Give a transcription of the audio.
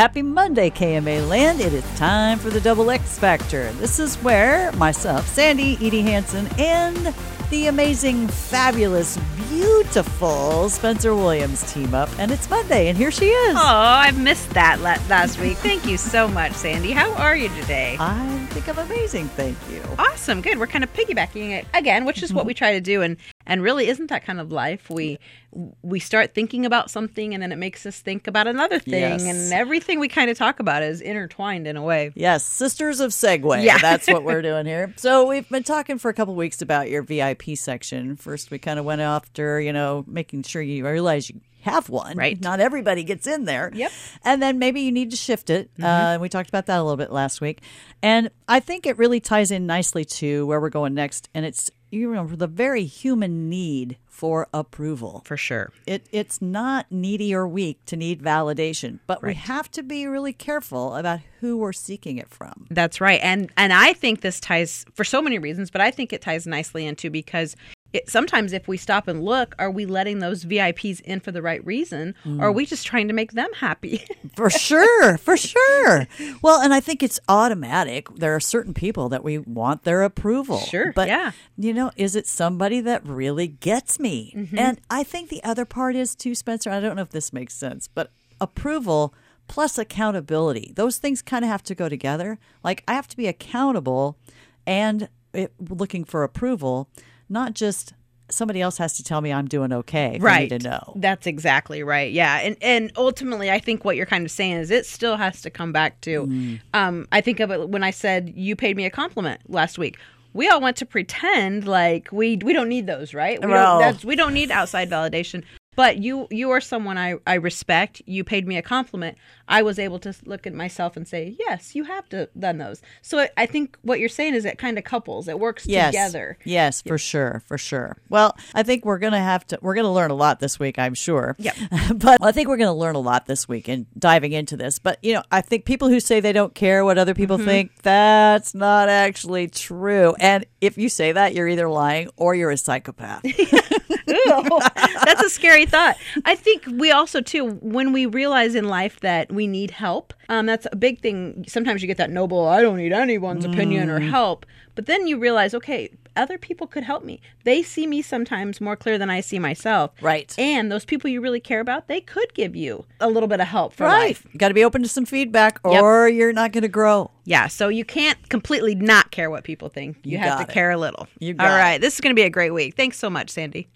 Happy Monday, KMA Land. It is time for the Double X Factor. This is where myself, Sandy, Edie Hanson, and the amazing, fabulous, beautiful Spencer Williams team up. And it's Monday, and here she is. Oh, I missed that last week. Thank you so much, Sandy. How are you today? I think I'm amazing. Thank you. Awesome. Good. We're kind of piggybacking it again, which is what we try to do. And and really, isn't that kind of life? We we start thinking about something, and then it makes us think about another thing, Yes. and everything we kind of talk about is intertwined in a way. Yes, Sisters of Segue. Yeah. That's what we're doing here. So we've been talking for a couple weeks about your VIP section. First, we kind of went after, you know, making sure you realize you have one. Right. Not everybody gets in there. Yep. And then maybe you need to shift it. Uh, we talked about that a little bit last week. And I think it really ties in nicely to where we're going next. And it's, you know, the very human need for approval. For sure. It it's not needy or weak to need validation, but we have to be really careful about who we're seeking it from. That's right. And and I think this ties for so many reasons, but I think it ties nicely into because it, sometimes if we stop and look, are we letting those VIPs in for the right reason, or are we just trying to make them happy? For sure, for sure. Well, and I think it's automatic. There are certain people that we want their approval. Sure, But, yeah. you know, is it somebody that really gets me? Mm-hmm. And I think the other part is too, Spencer. I don't know if this makes sense, but approval plus accountability, those things kind of have to go together. Like, I have to be accountable and it, looking for approval, not just somebody else has to tell me I'm doing okay for me to know. That's exactly right. Yeah, and and ultimately, I think what you're kind of saying is it still has to come back to. Mm. Um, I think of it when I said you paid me a compliment last week. We all want to pretend like we we don't need those, right? We Well- don't, that's, we don't need outside validation. But you you are someone I, I respect. You paid me a compliment. I was able to look at myself and say, yes, you have to, done those. So I, I think what you're saying is it kind of couples. It works yes. together. Yes, for sure, for sure. Well, I think we're going to have to we're going to learn a lot this week, I'm sure. Yep. but I think we're going to learn a lot this week in diving into this. But, you know, I think people who say they don't care what other people mm-hmm. think, that's not actually true. And if you say that, you're either lying or you're a psychopath. Ew, that's a scary thought. I think we also too, when we realize in life that we need help, um, that's a big thing. Sometimes you get that noble, I don't need anyone's opinion or help, but then you realize, okay, other people could help me. They see me sometimes more clear than I see myself. Right. And those people you really care about, they could give you a little bit of help for right. life. You got to be open to some feedback Yep. or you're not going to grow. Yeah, so you can't completely not care what people think. You, You have to it. care a little. You All right, this is going to be a great week. Thanks so much, Sandy.